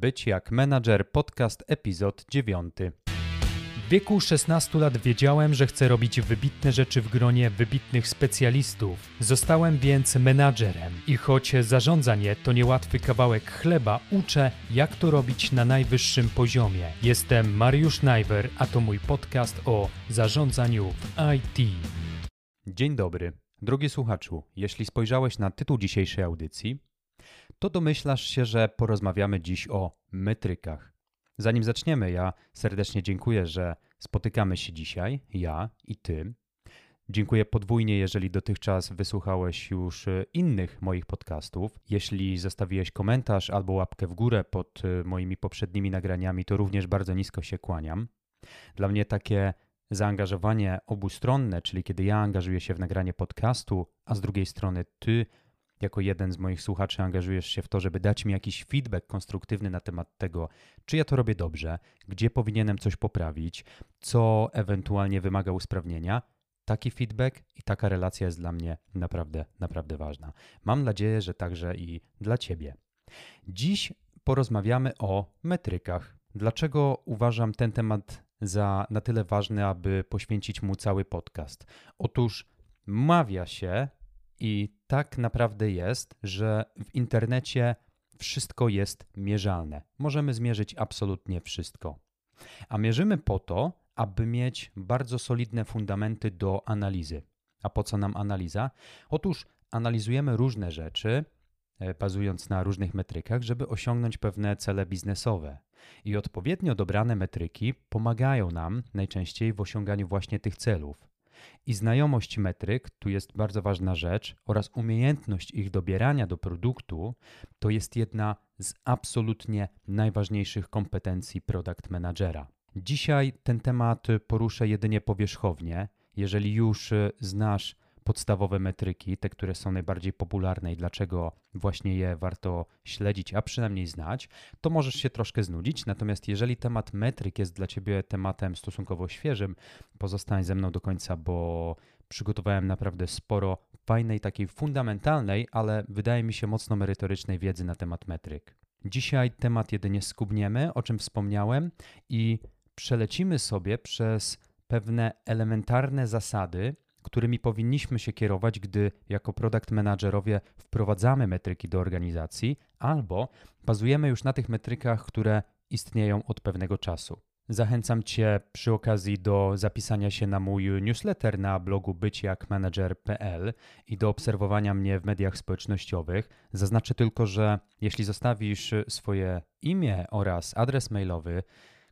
Być jak menadżer podcast epizod 9. W wieku 16 lat wiedziałem, że chcę robić wybitne rzeczy w gronie wybitnych specjalistów. Zostałem więc menadżerem i choć zarządzanie to niełatwy kawałek chleba, uczę jak to robić na najwyższym poziomie. Jestem Mariusz Najwer, a to mój podcast o zarządzaniu w IT. Dzień dobry. Drogi słuchaczu, jeśli spojrzałeś na tytuł dzisiejszej audycji, to domyślasz się, że porozmawiamy dziś o metrykach. Zanim zaczniemy, ja serdecznie dziękuję, że spotykamy się dzisiaj, ja i ty. Dziękuję podwójnie, jeżeli dotychczas wysłuchałeś już innych moich podcastów. Jeśli zostawiłeś komentarz albo łapkę w górę pod moimi poprzednimi nagraniami, to również bardzo nisko się kłaniam. Dla mnie takie zaangażowanie obustronne, czyli kiedy ja angażuję się w nagranie podcastu, a z drugiej strony ty jako jeden z moich słuchaczy angażujesz się w to, żeby dać mi jakiś feedback konstruktywny na temat tego, czy ja to robię dobrze, gdzie powinienem coś poprawić, co ewentualnie wymaga usprawnienia. Taki feedback i taka relacja jest dla mnie naprawdę, naprawdę ważna. Mam nadzieję, że także i dla Ciebie. Dziś porozmawiamy o metrykach. Dlaczego uważam ten temat za na tyle ważny, aby poświęcić mu cały podcast? Otóż mawia się, i tak naprawdę jest, że w internecie wszystko jest mierzalne. Możemy zmierzyć absolutnie wszystko. A mierzymy po to, aby mieć bardzo solidne fundamenty do analizy. A po co nam analiza? Otóż analizujemy różne rzeczy, e, bazując na różnych metrykach, żeby osiągnąć pewne cele biznesowe. I odpowiednio dobrane metryki pomagają nam najczęściej w osiąganiu właśnie tych celów. I znajomość metryk, tu jest bardzo ważna rzecz, oraz umiejętność ich dobierania do produktu, to jest jedna z absolutnie najważniejszych kompetencji product managera. Dzisiaj ten temat poruszę jedynie powierzchownie. Jeżeli już znasz podstawowe metryki, te, które są najbardziej popularne i dlaczego właśnie je warto śledzić, a przynajmniej znać, to możesz się troszkę znudzić. Natomiast jeżeli temat metryk jest dla Ciebie tematem stosunkowo świeżym, pozostań ze mną do końca, bo przygotowałem naprawdę sporo fajnej, takiej fundamentalnej, ale wydaje mi się mocno merytorycznej wiedzy na temat metryk. Dzisiaj temat jedynie skubniemy, o czym wspomniałem, i przelecimy sobie przez pewne elementarne zasady, którymi powinniśmy się kierować, gdy jako product managerowie wprowadzamy metryki do organizacji, albo bazujemy już na tych metrykach, które istnieją od pewnego czasu. Zachęcam Cię przy okazji do zapisania się na mój newsletter na blogu byciakmanager.pl i do obserwowania mnie w mediach społecznościowych. Zaznaczę tylko, że jeśli zostawisz swoje imię oraz adres mailowy,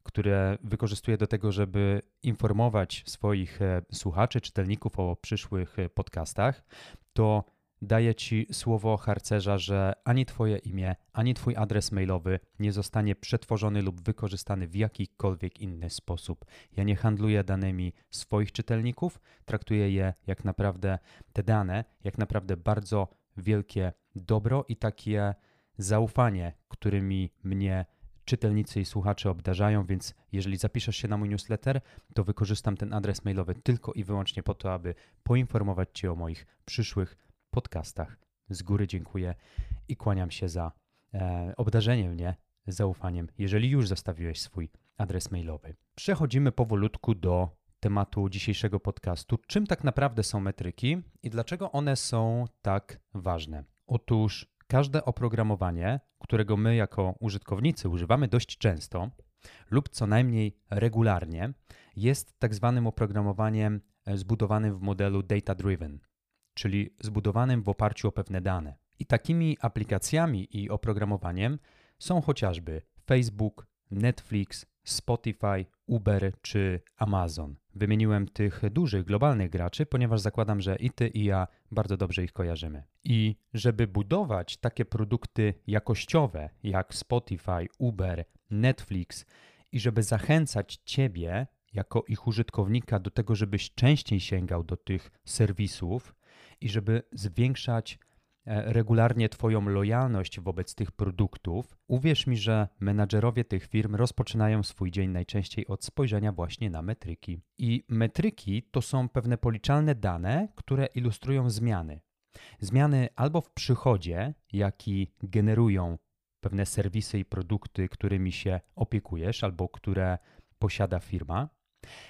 które wykorzystuję do tego, żeby informować swoich e, słuchaczy, czytelników o przyszłych e, podcastach, to daję Ci słowo harcerza, że ani Twoje imię, ani Twój adres mailowy nie zostanie przetworzony lub wykorzystany w jakikolwiek inny sposób. Ja nie handluję danymi swoich czytelników, traktuję je jak naprawdę te dane, jak naprawdę bardzo wielkie dobro i takie zaufanie, którymi mnie czytelnicy i słuchacze obdarzają, więc jeżeli zapiszesz się na mój newsletter, to wykorzystam ten adres mailowy tylko i wyłącznie po to, aby poinformować Cię o moich przyszłych podcastach. Z góry dziękuję i kłaniam się za e, obdarzenie mnie zaufaniem, jeżeli już zostawiłeś swój adres mailowy. Przechodzimy powolutku do tematu dzisiejszego podcastu. Czym tak naprawdę są metryki i dlaczego one są tak ważne? Otóż Każde oprogramowanie, którego my jako użytkownicy używamy dość często lub co najmniej regularnie, jest tak zwanym oprogramowaniem e, zbudowanym w modelu data-driven, czyli zbudowanym w oparciu o pewne dane. I takimi aplikacjami i oprogramowaniem są chociażby Facebook, Netflix, Spotify, Uber czy Amazon. Wymieniłem tych dużych, globalnych graczy, ponieważ zakładam, że i ty, i ja bardzo dobrze ich kojarzymy. I żeby budować takie produkty jakościowe jak Spotify, Uber, Netflix i żeby zachęcać ciebie jako ich użytkownika do tego, żebyś częściej sięgał do tych serwisów i żeby zwiększać regularnie Twoją lojalność wobec tych produktów, uwierz mi, że menadżerowie tych firm rozpoczynają swój dzień najczęściej od spojrzenia właśnie na metryki. I metryki to są pewne policzalne dane, które ilustrują zmiany. Zmiany albo w przychodzie, jaki generują pewne serwisy i produkty, którymi się opiekujesz albo które posiada firma,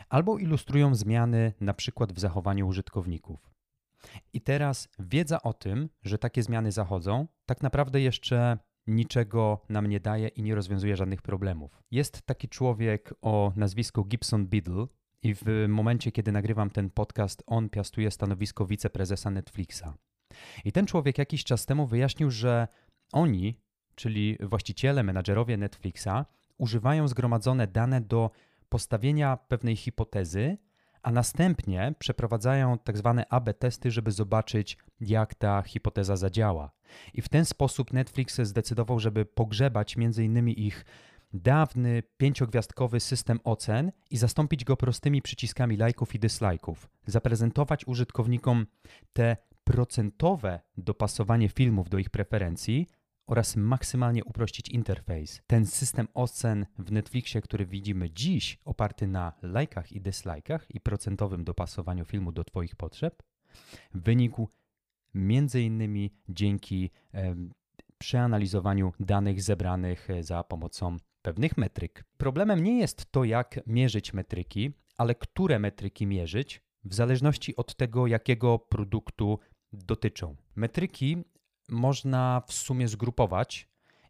albo ilustrują zmiany na przykład w zachowaniu użytkowników. I teraz wiedza o tym, że takie zmiany zachodzą, tak naprawdę jeszcze niczego nam nie daje i nie rozwiązuje żadnych problemów. Jest taki człowiek o nazwisku Gibson Biddle i w momencie, kiedy nagrywam ten podcast, on piastuje stanowisko wiceprezesa Netflixa. I ten człowiek jakiś czas temu wyjaśnił, że oni, czyli właściciele, menadżerowie Netflixa, używają zgromadzone dane do postawienia pewnej hipotezy, a następnie przeprowadzają tak zwane AB testy, żeby zobaczyć, jak ta hipoteza zadziała. I w ten sposób Netflix zdecydował, żeby pogrzebać innymi ich dawny pięciogwiazdkowy system ocen i zastąpić go prostymi przyciskami lajków i dislajków. Zaprezentować użytkownikom te procentowe dopasowanie filmów do ich preferencji oraz maksymalnie uprościć interfejs. Ten system ocen w Netflixie, który widzimy dziś, oparty na lajkach i dislajkach i procentowym dopasowaniu filmu do Twoich potrzeb, wynikł między innymi dzięki e, przeanalizowaniu danych zebranych e, za pomocą pewnych metryk. Problemem nie jest to, jak mierzyć metryki, ale które metryki mierzyć, w zależności od tego, jakiego produktu dotyczą. Metryki można w sumie zgrupować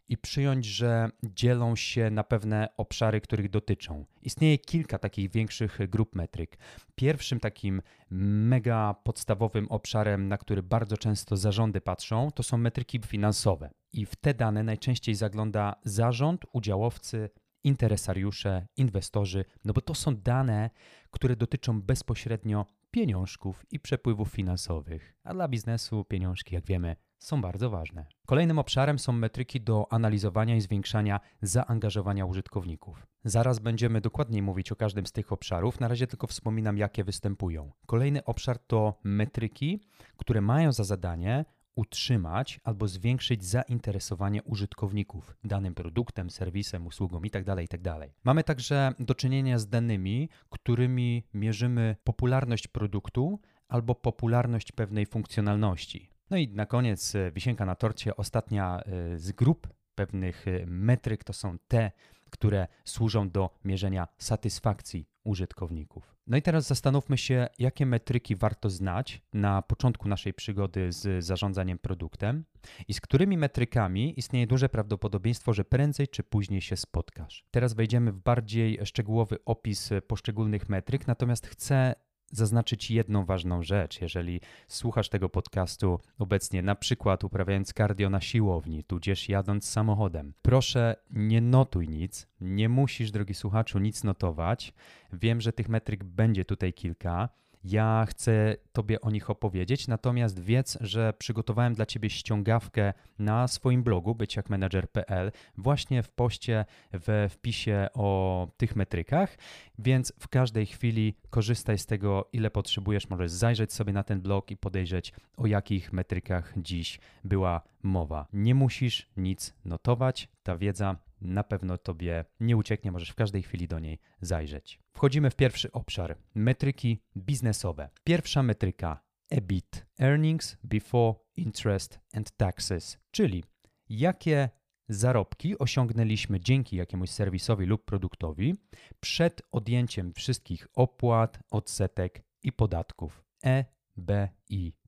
i przyjąć, że dzielą się na pewne obszary, których dotyczą. Istnieje kilka takich większych grup metryk. Pierwszym takim mega podstawowym obszarem, na który bardzo często zarządy patrzą, to są metryki finansowe. I w te dane najczęściej zagląda zarząd, udziałowcy, interesariusze, inwestorzy, no bo to są dane, które dotyczą bezpośrednio pieniążków i przepływów finansowych. A dla biznesu pieniążki, jak wiemy, są bardzo ważne. Kolejnym obszarem są metryki do analizowania i zwiększania zaangażowania użytkowników. Zaraz będziemy dokładniej mówić o każdym z tych obszarów, na razie tylko wspominam, jakie występują. Kolejny obszar to metryki, które mają za zadanie utrzymać albo zwiększyć zainteresowanie użytkowników danym produktem, serwisem, usługą itd. Tak itd. Tak Mamy także do czynienia z danymi, którymi mierzymy popularność produktu albo popularność pewnej funkcjonalności. No i na koniec e, wisienka na torcie, ostatnia e, z grup pewnych e, metryk to są te, które służą do mierzenia satysfakcji użytkowników. No i teraz zastanówmy się, jakie metryki warto znać na początku naszej przygody z zarządzaniem produktem i z którymi metrykami istnieje duże prawdopodobieństwo, że prędzej czy później się spotkasz. Teraz wejdziemy w bardziej szczegółowy opis poszczególnych metryk, natomiast chcę zaznaczyć jedną ważną rzecz. Jeżeli słuchasz tego podcastu obecnie, na przykład uprawiając cardio na siłowni, tudzież jadąc samochodem, proszę nie notuj nic, nie musisz, drogi słuchaczu, nic notować. Wiem, że tych metryk będzie tutaj kilka. Ja chcę Tobie o nich opowiedzieć, natomiast wiedz, że przygotowałem dla Ciebie ściągawkę na swoim blogu byciakmanager.pl właśnie w poście, we wpisie o tych metrykach, więc w każdej chwili korzystaj z tego, ile potrzebujesz. Możesz zajrzeć sobie na ten blog i podejrzeć, o jakich metrykach dziś była mowa. Nie musisz nic notować, ta wiedza na pewno Tobie nie ucieknie, możesz w każdej chwili do niej zajrzeć. Wchodzimy w pierwszy obszar metryki biznesowe. Pierwsza metryka EBIT Earnings Before Interest and Taxes, czyli jakie zarobki osiągnęliśmy dzięki jakiemuś serwisowi lub produktowi przed odjęciem wszystkich opłat, odsetek i podatków. EBIT.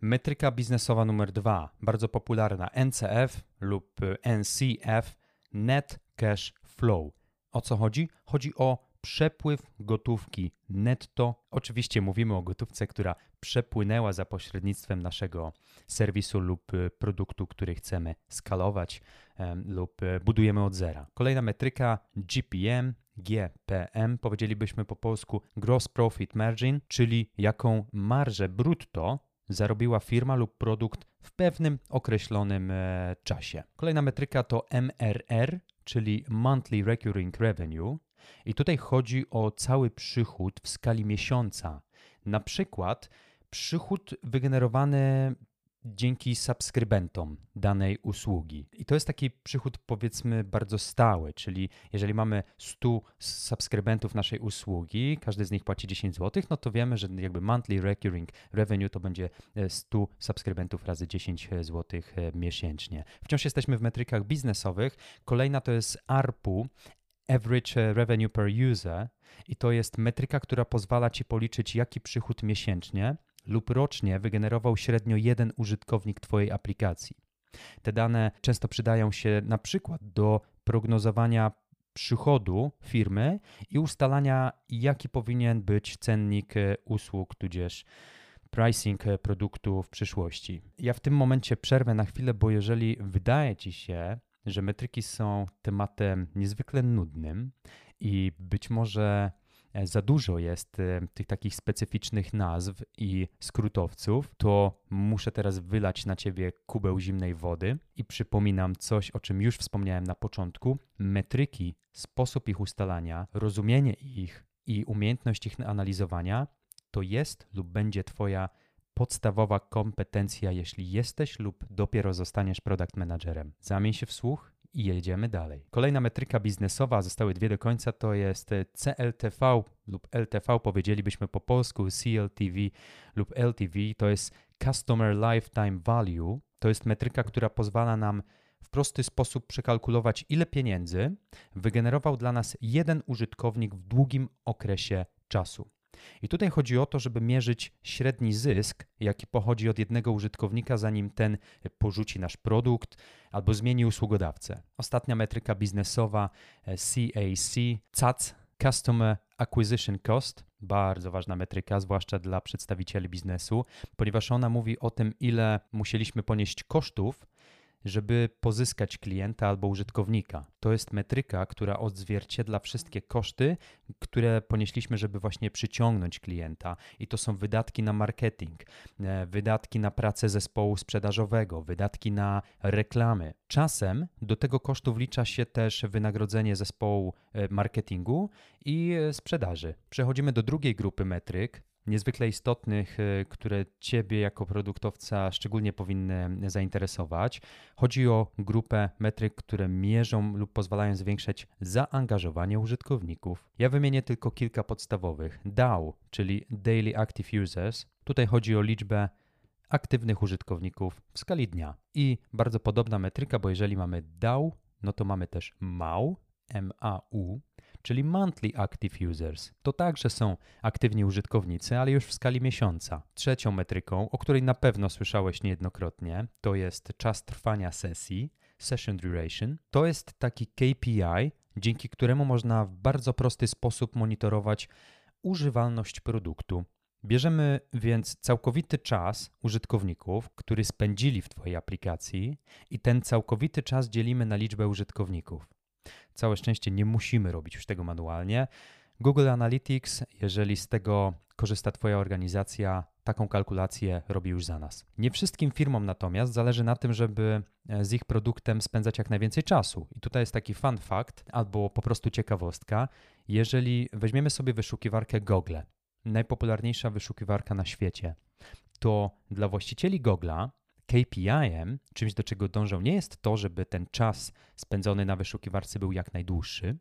Metryka biznesowa numer dwa, bardzo popularna NCF lub NCF Net Cash Flow. O co chodzi? Chodzi o przepływ gotówki netto. Oczywiście mówimy o gotówce, która przepłynęła za pośrednictwem naszego serwisu lub y, produktu, który chcemy skalować lub y, budujemy od zera. Kolejna metryka GPM, GPM, powiedzielibyśmy po polsku Gross Profit Margin, czyli jaką marżę brutto zarobiła firma lub produkt w pewnym określonym e, czasie. Kolejna metryka to MRR, czyli Monthly Recurring Revenue. I tutaj chodzi o cały przychód w skali miesiąca. Na przykład przychód wygenerowany dzięki subskrybentom danej usługi. I to jest taki przychód powiedzmy bardzo stały, czyli jeżeli mamy 100 subskrybentów naszej usługi, każdy z nich płaci 10 zł, no to wiemy, że jakby monthly recurring revenue to będzie 100 e, subskrybentów razy 10 zł e, miesięcznie. Wciąż jesteśmy w metrykach biznesowych. Kolejna to jest ARPU, Average Revenue per User, i to jest metryka, która pozwala ci policzyć, jaki przychód miesięcznie lub rocznie wygenerował średnio jeden użytkownik Twojej aplikacji. Te dane często przydają się na przykład do prognozowania przychodu firmy i ustalania, jaki powinien być cennik e, usług, tudzież pricing e, produktu w przyszłości. Ja w tym momencie przerwę na chwilę, bo jeżeli wydaje Ci się, że metryki są tematem niezwykle nudnym i być może za dużo jest e, tych takich specyficznych nazw i skrótowców, to muszę teraz wylać na ciebie kubeł zimnej wody i przypominam coś, o czym już wspomniałem na początku. Metryki, sposób ich ustalania, rozumienie ich i umiejętność ich analizowania to jest lub będzie Twoja podstawowa kompetencja, jeśli jesteś lub dopiero zostaniesz product managerem. Zamień się w słuch i jedziemy dalej. Kolejna metryka biznesowa, zostały dwie do końca, to jest CLTV lub LTV, powiedzielibyśmy po polsku, CLTV lub LTV, to jest Customer Lifetime Value. To jest metryka, która pozwala nam w prosty sposób przekalkulować, ile pieniędzy wygenerował dla nas jeden użytkownik w długim okresie czasu. I tutaj chodzi o to, żeby mierzyć średni zysk, jaki pochodzi od jednego użytkownika, zanim ten porzuci nasz produkt albo zmieni usługodawcę. Ostatnia metryka biznesowa CAC, CAC, Customer Acquisition Cost, bardzo ważna metryka, zwłaszcza dla przedstawicieli biznesu, ponieważ ona mówi o tym, ile musieliśmy ponieść kosztów, żeby pozyskać klienta albo użytkownika. To jest metryka, która odzwierciedla wszystkie koszty, które ponieśliśmy, żeby właśnie przyciągnąć klienta. I to są wydatki na marketing, e, wydatki na pracę zespołu sprzedażowego, wydatki na reklamy. Czasem do tego kosztu wlicza się też wynagrodzenie zespołu e, marketingu i e, sprzedaży. Przechodzimy do drugiej grupy metryk, niezwykle istotnych, e, które Ciebie jako produktowca szczególnie powinny zainteresować. Chodzi o grupę metryk, które mierzą lub pozwalają zwiększać zaangażowanie użytkowników. Ja wymienię tylko kilka podstawowych. DAU, czyli Daily Active Users. Tutaj chodzi o liczbę aktywnych użytkowników w skali dnia. I bardzo podobna metryka, bo jeżeli mamy DAU, no to mamy też MAU, MAU, czyli Monthly Active Users. To także są aktywni użytkownicy, ale już w skali miesiąca. Trzecią metryką, o której na pewno słyszałeś niejednokrotnie, to jest czas trwania sesji, Session Duration. To jest taki KPI, dzięki któremu można w bardzo prosty sposób monitorować używalność produktu. Bierzemy więc całkowity czas użytkowników, który spędzili w Twojej aplikacji, i ten całkowity czas dzielimy na liczbę użytkowników. Całe szczęście nie musimy robić już tego manualnie. Google Analytics, jeżeli z tego korzysta Twoja organizacja, taką kalkulację robi już za nas. Nie wszystkim firmom natomiast zależy na tym, żeby e, z ich produktem spędzać jak najwięcej czasu. I tutaj jest taki fun fact albo po prostu ciekawostka. Jeżeli weźmiemy sobie wyszukiwarkę Google, najpopularniejsza wyszukiwarka na świecie, to dla właścicieli Google'a KPI-em, czymś do czego dążą, nie jest to, żeby ten czas spędzony na wyszukiwarce był jak najdłuższy,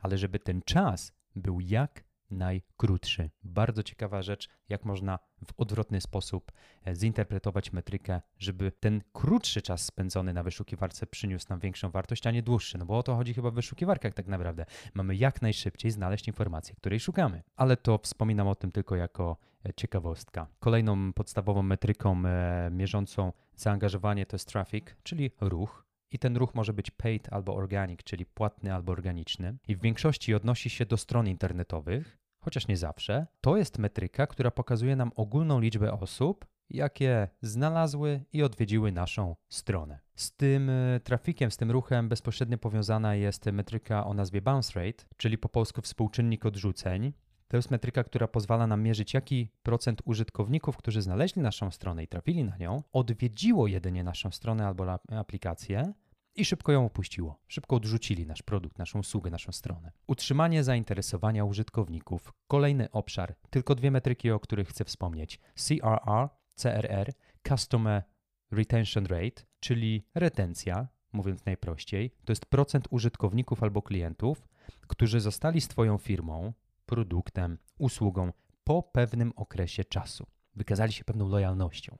ale żeby ten czas był jak najkrótszy. Bardzo ciekawa rzecz, jak można w odwrotny sposób e, zinterpretować metrykę, żeby ten krótszy czas spędzony na wyszukiwarce przyniósł nam większą wartość, a nie dłuższy. No bo o to chodzi chyba w wyszukiwarkach tak naprawdę. Mamy jak najszybciej znaleźć informację, której szukamy. Ale to wspominam o tym tylko jako e, ciekawostka. Kolejną podstawową metryką e, mierzącą zaangażowanie to jest traffic, czyli ruch. I ten ruch może być paid albo organic, czyli płatny albo organiczny. I w większości odnosi się do stron internetowych, chociaż nie zawsze. To jest metryka, która pokazuje nam ogólną liczbę osób, jakie znalazły i odwiedziły naszą stronę. Z tym e, trafikiem, z tym ruchem bezpośrednio powiązana jest metryka o nazwie bounce rate, czyli po polsku współczynnik odrzuceń. To jest metryka, która pozwala nam mierzyć, jaki procent użytkowników, którzy znaleźli naszą stronę i trafili na nią, odwiedziło jedynie naszą stronę albo aplikację i szybko ją opuściło. Szybko odrzucili nasz produkt, naszą usługę, naszą stronę. Utrzymanie zainteresowania użytkowników. Kolejny obszar. Tylko dwie metryki, o których chcę wspomnieć. CRR, CRR, Customer retention rate, czyli retencja, mówiąc najprościej, to jest procent użytkowników albo klientów, którzy zostali z Twoją firmą, produktem, usługą po pewnym okresie czasu. Wykazali się pewną lojalnością.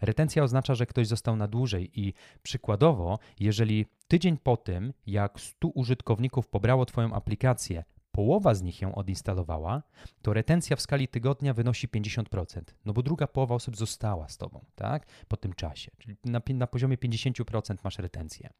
Retencja oznacza, że ktoś został na dłużej i przykładowo, jeżeli tydzień po tym, jak 100 użytkowników pobrało Twoją aplikację, połowa z nich ją odinstalowała, to retencja w skali tygodnia wynosi 50%, no bo druga połowa osób została z tobą, tak, po tym czasie, czyli na, na poziomie 50% masz retencję.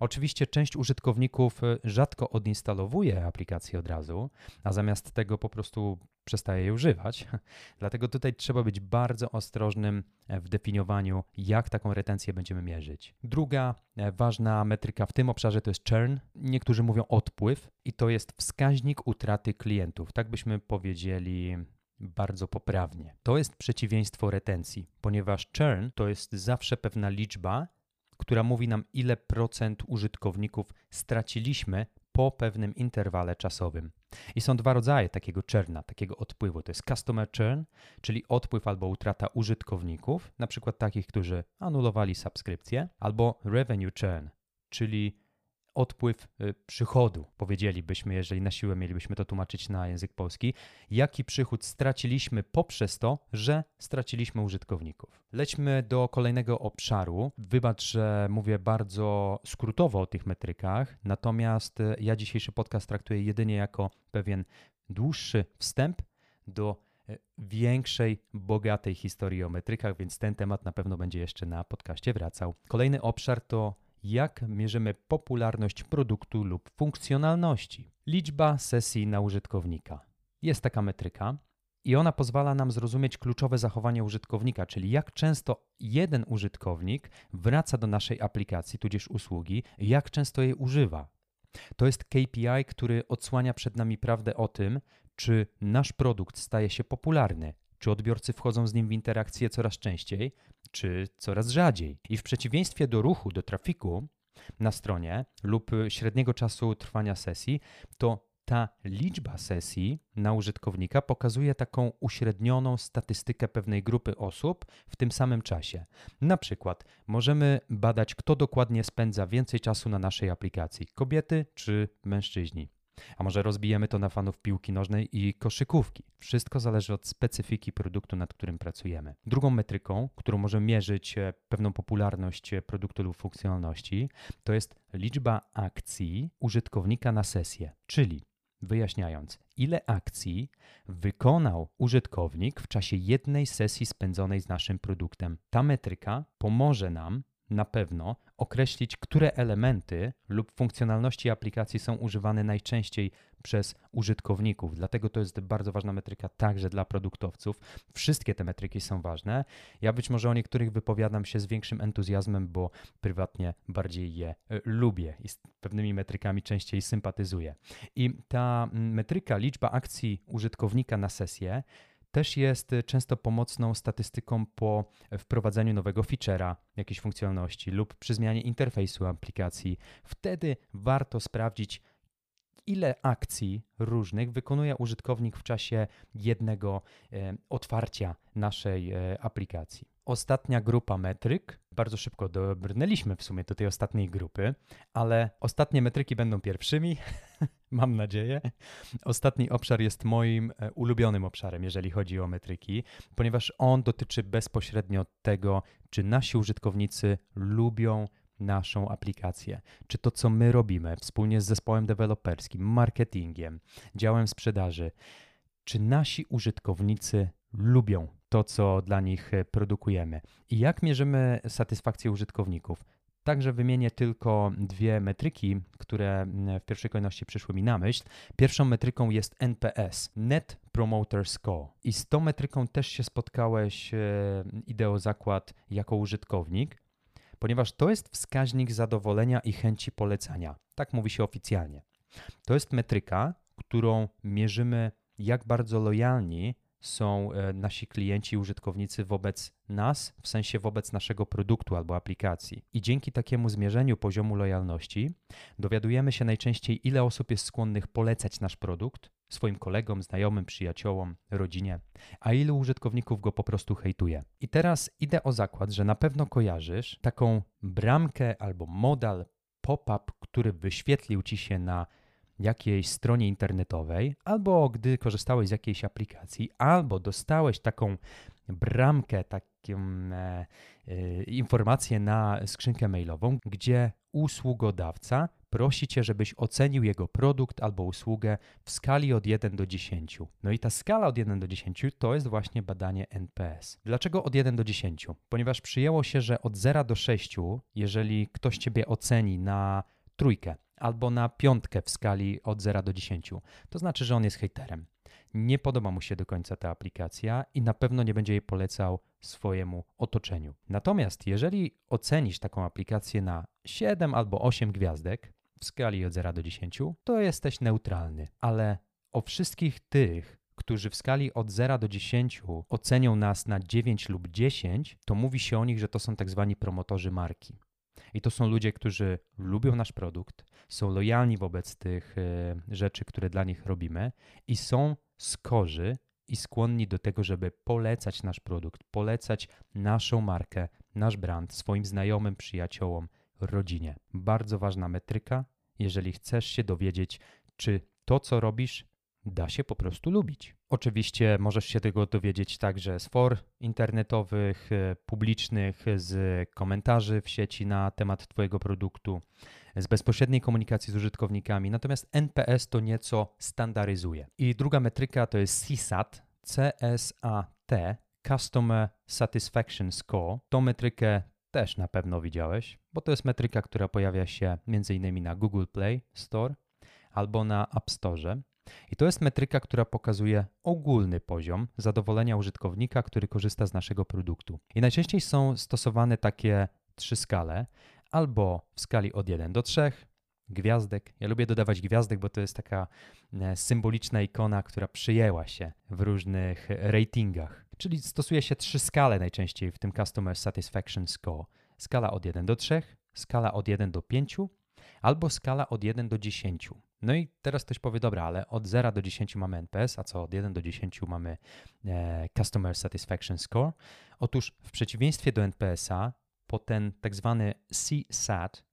Oczywiście część użytkowników y, rzadko odinstalowuje aplikację od razu, a zamiast tego po prostu przestaje je używać. Dlatego tutaj trzeba być bardzo ostrożnym w definiowaniu, jak taką retencję będziemy mierzyć. Druga e, ważna metryka w tym obszarze to jest churn. Niektórzy mówią odpływ i to jest wskaźnik utraty klientów. Tak byśmy powiedzieli bardzo poprawnie. To jest przeciwieństwo retencji, ponieważ churn to jest zawsze pewna liczba, która mówi nam, ile procent użytkowników straciliśmy po pewnym interwale czasowym. I są dwa rodzaje takiego churna, takiego odpływu. To jest customer churn, czyli odpływ albo utrata użytkowników, na przykład takich, którzy anulowali subskrypcję, albo revenue churn, czyli odpływ y, przychodu, powiedzielibyśmy, jeżeli na siłę mielibyśmy to tłumaczyć na język polski, jaki przychód straciliśmy poprzez to, że straciliśmy użytkowników. Lećmy do kolejnego obszaru. Wybacz, że mówię bardzo skrótowo o tych metrykach, natomiast y, ja dzisiejszy podcast traktuję jedynie jako pewien dłuższy wstęp do y, większej, bogatej historii o metrykach, więc ten temat na pewno będzie jeszcze na podcaście wracał. Kolejny obszar to jak mierzymy popularność produktu lub funkcjonalności. Liczba sesji na użytkownika. Jest taka metryka i ona pozwala nam zrozumieć kluczowe zachowanie użytkownika, czyli jak często jeden użytkownik wraca do naszej aplikacji tudzież usługi, jak często jej używa. To jest KPI, który odsłania przed nami prawdę o tym, czy nasz produkt staje się popularny, czy odbiorcy wchodzą z nim w interakcję coraz częściej, czy coraz rzadziej. I w przeciwieństwie do ruchu, do trafiku na stronie lub średniego czasu trwania sesji, to ta liczba sesji na użytkownika pokazuje taką uśrednioną statystykę pewnej grupy osób w tym samym czasie. Na przykład możemy badać, kto dokładnie spędza więcej czasu na naszej aplikacji: kobiety czy mężczyźni. A może rozbijemy to na fanów piłki nożnej i koszykówki. Wszystko zależy od specyfiki produktu, nad którym pracujemy. Drugą metryką, którą możemy mierzyć e, pewną popularność e, produktu lub funkcjonalności, to jest liczba akcji użytkownika na sesję, czyli wyjaśniając, ile akcji wykonał użytkownik w czasie jednej sesji spędzonej z naszym produktem. Ta metryka pomoże nam na pewno określić, które elementy lub funkcjonalności aplikacji są używane najczęściej przez użytkowników. Dlatego to jest bardzo ważna metryka także dla produktowców. Wszystkie te metryki są ważne. Ja być może o niektórych wypowiadam się z większym entuzjazmem, bo prywatnie bardziej je y, lubię i z pewnymi metrykami częściej sympatyzuję. I ta metryka, liczba akcji użytkownika na sesję, też jest y, często pomocną statystyką po wprowadzeniu nowego feature'a, jakiejś funkcjonalności lub przy zmianie interfejsu aplikacji. Wtedy warto sprawdzić, ile akcji różnych wykonuje użytkownik w czasie jednego e, otwarcia naszej e, aplikacji. Ostatnia grupa metryk. Bardzo szybko dobrnęliśmy w sumie do tej ostatniej grupy, ale ostatnie metryki będą pierwszymi, mam nadzieję. Ostatni obszar jest moim e, ulubionym obszarem, jeżeli chodzi o metryki, ponieważ on dotyczy bezpośrednio tego, czy nasi użytkownicy lubią naszą aplikację, czy to, co my robimy wspólnie z zespołem deweloperskim, marketingiem, działem sprzedaży, czy nasi użytkownicy lubią to, co dla nich e, produkujemy i jak mierzymy satysfakcję użytkowników. Także wymienię tylko dwie metryki, które w pierwszej kolejności przyszły mi na myśl. Pierwszą metryką jest NPS, Net Promoter Score. I z tą metryką też się spotkałeś, e, Ideo Zakład, jako użytkownik ponieważ to jest wskaźnik zadowolenia i chęci polecania. Tak mówi się oficjalnie. To jest metryka, którą mierzymy, jak bardzo lojalni są e, nasi klienci użytkownicy wobec nas, w sensie wobec naszego produktu albo aplikacji. I dzięki takiemu zmierzeniu poziomu lojalności dowiadujemy się najczęściej, ile osób jest skłonnych polecać nasz produkt, swoim kolegom, znajomym, przyjaciołom, rodzinie, a ilu użytkowników go po prostu hejtuje. I teraz idę o zakład, że na pewno kojarzysz taką bramkę albo modal pop-up, który wyświetlił ci się na jakiejś stronie internetowej, albo gdy korzystałeś z jakiejś aplikacji, albo dostałeś taką bramkę, taką e, e, informację na skrzynkę mailową, gdzie usługodawca prosi cię, żebyś ocenił jego produkt albo usługę w skali od 1 do 10. No i ta skala od 1 do 10 to jest właśnie badanie NPS. Dlaczego od 1 do 10? Ponieważ przyjęło się, że od 0 do 6, jeżeli ktoś ciebie oceni na trójkę albo na piątkę w skali od 0 do 10, to znaczy, że on jest hejterem. Nie podoba mu się do końca ta aplikacja i na pewno nie będzie jej polecał swojemu otoczeniu. Natomiast jeżeli ocenisz taką aplikację na 7 albo 8 gwiazdek w skali od 0 do 10, to jesteś neutralny. Ale o wszystkich tych, którzy w skali od 0 do 10 ocenią nas na 9 lub 10, to mówi się o nich, że to są tak zwani promotorzy marki. I to są ludzie, którzy lubią nasz produkt, są lojalni wobec tych e, rzeczy, które dla nich robimy i są skorzy i skłonni do tego, żeby polecać nasz produkt, polecać naszą markę, nasz brand swoim znajomym, przyjaciołom, rodzinie. Bardzo ważna metryka, jeżeli chcesz się dowiedzieć, czy to, co robisz, da się po prostu lubić. Oczywiście możesz się tego dowiedzieć także z for internetowych, e, publicznych, z komentarzy w sieci na temat Twojego produktu, z bezpośredniej komunikacji z użytkownikami. Natomiast NPS to nieco standaryzuje. I druga metryka to jest CSAT, C-S-A-T, Customer Satisfaction Score. Tą metrykę też na pewno widziałeś, bo to jest metryka, która pojawia się m.in. na Google Play Store albo na App Store. I to jest metryka, która pokazuje ogólny poziom zadowolenia użytkownika, który korzysta z naszego produktu. I najczęściej są stosowane takie trzy skale, albo w skali od 1 do 3, gwiazdek. Ja lubię dodawać gwiazdek, bo to jest taka e, symboliczna ikona, która przyjęła się w różnych ratingach. Czyli stosuje się trzy skale najczęściej w tym Customer Satisfaction Score. Skala od 1 do 3, skala od 1 do 5 albo skala od 1 do 10. No i teraz ktoś powie, dobra, ale od 0 do 10 mamy NPS, a co od 1 do 10 mamy e, Customer Satisfaction Score? Otóż w przeciwieństwie do NPS-a, po ten tak zwany CSAT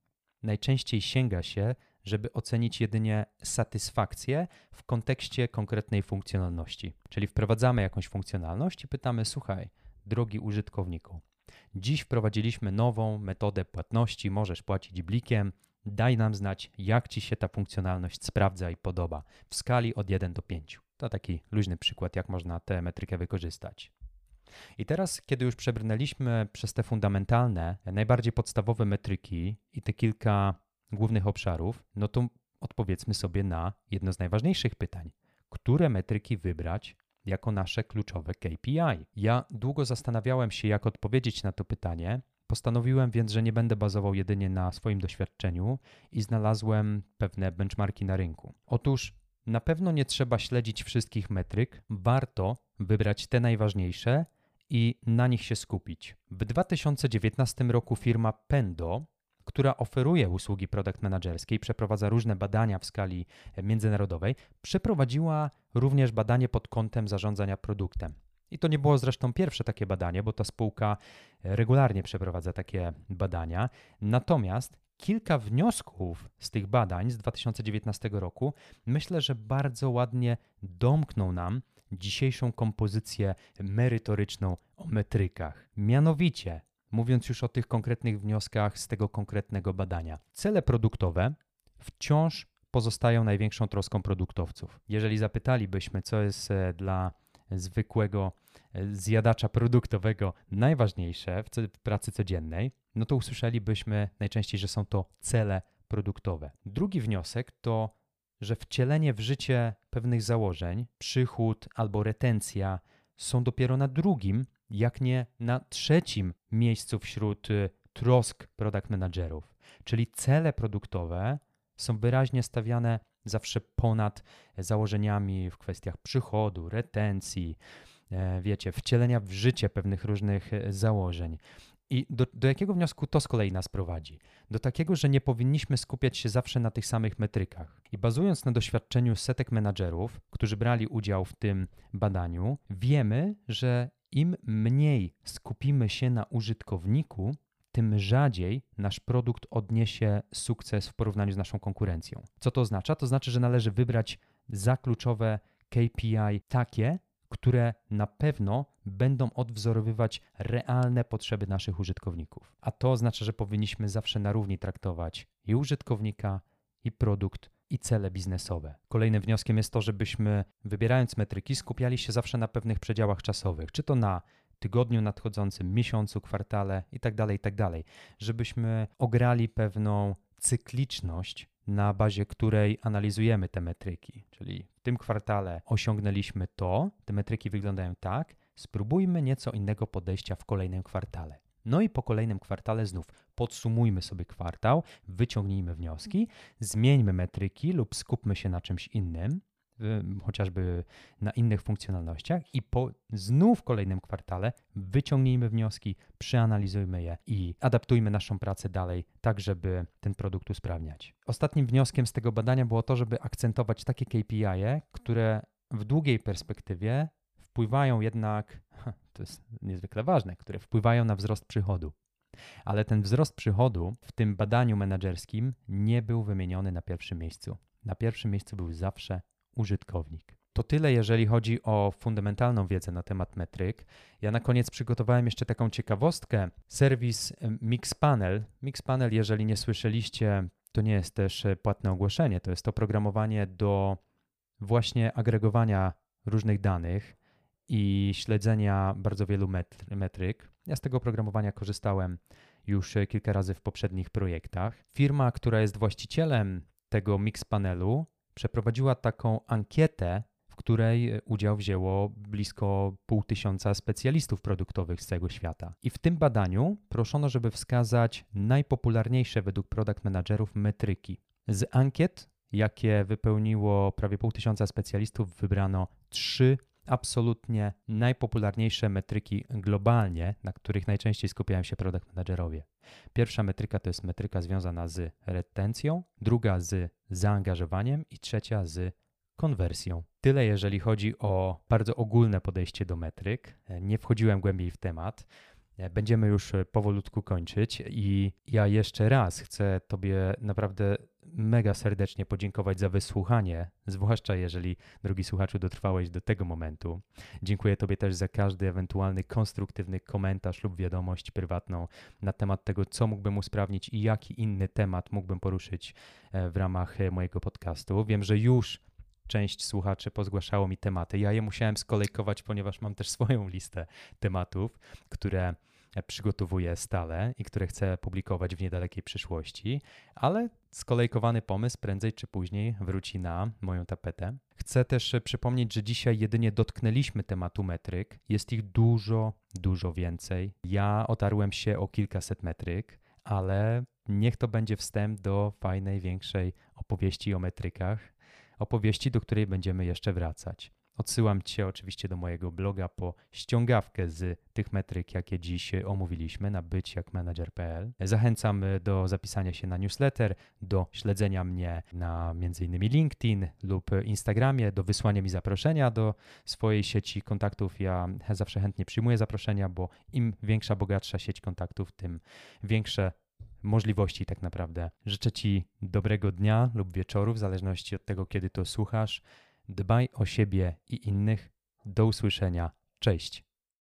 najczęściej sięga się, żeby ocenić jedynie satysfakcję w kontekście konkretnej funkcjonalności. Czyli wprowadzamy jakąś funkcjonalność i pytamy, słuchaj, drogi użytkowniku, dziś wprowadziliśmy nową metodę płatności, możesz płacić blikiem, Daj nam znać, jak Ci się ta funkcjonalność sprawdza i podoba w skali od 1 do 5. To taki luźny przykład, jak można tę metrykę wykorzystać. I teraz, kiedy już przebrnęliśmy przez te fundamentalne, najbardziej podstawowe metryki i te kilka głównych obszarów, no to odpowiedzmy sobie na jedno z najważniejszych pytań. Które metryki wybrać jako nasze kluczowe KPI? Ja długo zastanawiałem się, jak odpowiedzieć na to pytanie, Postanowiłem więc, że nie będę bazował jedynie na swoim doświadczeniu i znalazłem pewne benchmarki na rynku. Otóż na pewno nie trzeba śledzić wszystkich metryk, warto wybrać te najważniejsze i na nich się skupić. W 2019 roku firma Pendo, która oferuje usługi product i przeprowadza różne badania w skali międzynarodowej, przeprowadziła również badanie pod kątem zarządzania produktem. I to nie było zresztą pierwsze takie badanie, bo ta spółka regularnie przeprowadza takie badania. Natomiast kilka wniosków z tych badań z 2019 roku myślę, że bardzo ładnie domkną nam dzisiejszą kompozycję merytoryczną o metrykach. Mianowicie, mówiąc już o tych konkretnych wnioskach z tego konkretnego badania, cele produktowe wciąż pozostają największą troską produktowców. Jeżeli zapytalibyśmy, co jest e, dla zwykłego e, zjadacza produktowego najważniejsze w pracy codziennej, no to usłyszelibyśmy najczęściej, że są to cele produktowe. Drugi wniosek to, że wcielenie w życie pewnych założeń, przychód albo retencja są dopiero na drugim, jak nie na trzecim miejscu wśród y, trosk product managerów. Czyli cele produktowe są wyraźnie stawiane zawsze ponad założeniami w kwestiach przychodu, retencji, e, wiecie, wcielenia w życie pewnych różnych e, założeń. I do, do, jakiego wniosku to z kolei nas prowadzi? Do takiego, że nie powinniśmy skupiać się zawsze na tych samych metrykach. I bazując na doświadczeniu setek menadżerów, którzy brali udział w tym badaniu, wiemy, że im mniej skupimy się na użytkowniku, tym rzadziej nasz produkt odniesie sukces w porównaniu z naszą konkurencją. Co to oznacza? To znaczy, że należy wybrać za kluczowe KPI takie, które na pewno będą odwzorowywać realne potrzeby naszych użytkowników. A to oznacza, że powinniśmy zawsze na równi traktować i użytkownika, i produkt, i cele biznesowe. Kolejnym wnioskiem jest to, żebyśmy wybierając metryki skupiali się zawsze na pewnych przedziałach czasowych, czy to na tygodniu nadchodzącym, miesiącu, kwartale itd., tak itd., tak żebyśmy ograli pewną cykliczność, na bazie której analizujemy te metryki. Czyli w tym kwartale osiągnęliśmy to, te metryki wyglądają tak, spróbujmy nieco innego podejścia w kolejnym kwartale. No i po kolejnym kwartale znów podsumujmy sobie kwartał, wyciągnijmy wnioski, zmieńmy metryki lub skupmy się na czymś innym, chociażby na innych funkcjonalnościach i po znów kolejnym kwartale wyciągnijmy wnioski, przeanalizujmy je i adaptujmy naszą pracę dalej, tak żeby ten produkt usprawniać. Ostatnim wnioskiem z tego badania było to, żeby akcentować takie KPI, które w długiej perspektywie wpływają jednak, to jest niezwykle ważne, które wpływają na wzrost przychodu. Ale ten wzrost przychodu w tym badaniu menedżerskim nie był wymieniony na pierwszym miejscu. Na pierwszym miejscu był zawsze użytkownik. To tyle, jeżeli chodzi o fundamentalną wiedzę na temat metryk. Ja na koniec przygotowałem jeszcze taką ciekawostkę. Serwis Mixpanel. Mixpanel, jeżeli nie słyszeliście, to nie jest też płatne ogłoszenie. To jest to programowanie do właśnie agregowania różnych danych i śledzenia bardzo wielu metr metryk. Ja z tego oprogramowania korzystałem już kilka razy w poprzednich projektach. Firma, która jest właścicielem tego Mixpanelu, przeprowadziła taką ankietę, w której udział wzięło blisko pół tysiąca specjalistów produktowych z całego świata. I w tym badaniu proszono, żeby wskazać najpopularniejsze według product managerów metryki. Z ankiet, jakie wypełniło prawie pół tysiąca specjalistów, wybrano trzy absolutnie najpopularniejsze metryki globalnie, na których najczęściej skupiają się product managerowie. Pierwsza metryka to jest metryka związana z retencją, druga z zaangażowaniem i trzecia z konwersją. Tyle jeżeli chodzi o bardzo ogólne podejście do metryk. Nie wchodziłem głębiej w temat. Będziemy już powolutku kończyć i ja jeszcze raz chcę Tobie naprawdę mega serdecznie podziękować za wysłuchanie, zwłaszcza jeżeli, drogi słuchaczu, dotrwałeś do tego momentu. Dziękuję Tobie też za każdy ewentualny konstruktywny komentarz lub wiadomość prywatną na temat tego, co mógłbym usprawnić i jaki inny temat mógłbym poruszyć e, w ramach e, mojego podcastu. Wiem, że już część słuchaczy pozgłaszało mi tematy. Ja je musiałem skolejkować, ponieważ mam też swoją listę tematów, które przygotowuję stale i które chcę publikować w niedalekiej przyszłości, ale skolejkowany pomysł prędzej czy później wróci na moją tapetę. Chcę też przypomnieć, że dzisiaj jedynie dotknęliśmy tematu metryk. Jest ich dużo, dużo więcej. Ja otarłem się o kilkaset metryk, ale niech to będzie wstęp do fajnej, większej opowieści o metrykach, opowieści, do której będziemy jeszcze wracać. Odsyłam Cię oczywiście do mojego bloga po ściągawkę z tych metryk, jakie dziś omówiliśmy na byćjakmanager.pl. Zachęcam do zapisania się na newsletter, do śledzenia mnie na m.in. LinkedIn lub Instagramie, do wysłania mi zaproszenia do swojej sieci kontaktów. Ja zawsze chętnie przyjmuję zaproszenia, bo im większa, bogatsza sieć kontaktów, tym większe możliwości tak naprawdę. Życzę Ci dobrego dnia lub wieczoru, w zależności od tego, kiedy to słuchasz. Dbaj o siebie i innych. Do usłyszenia. Cześć.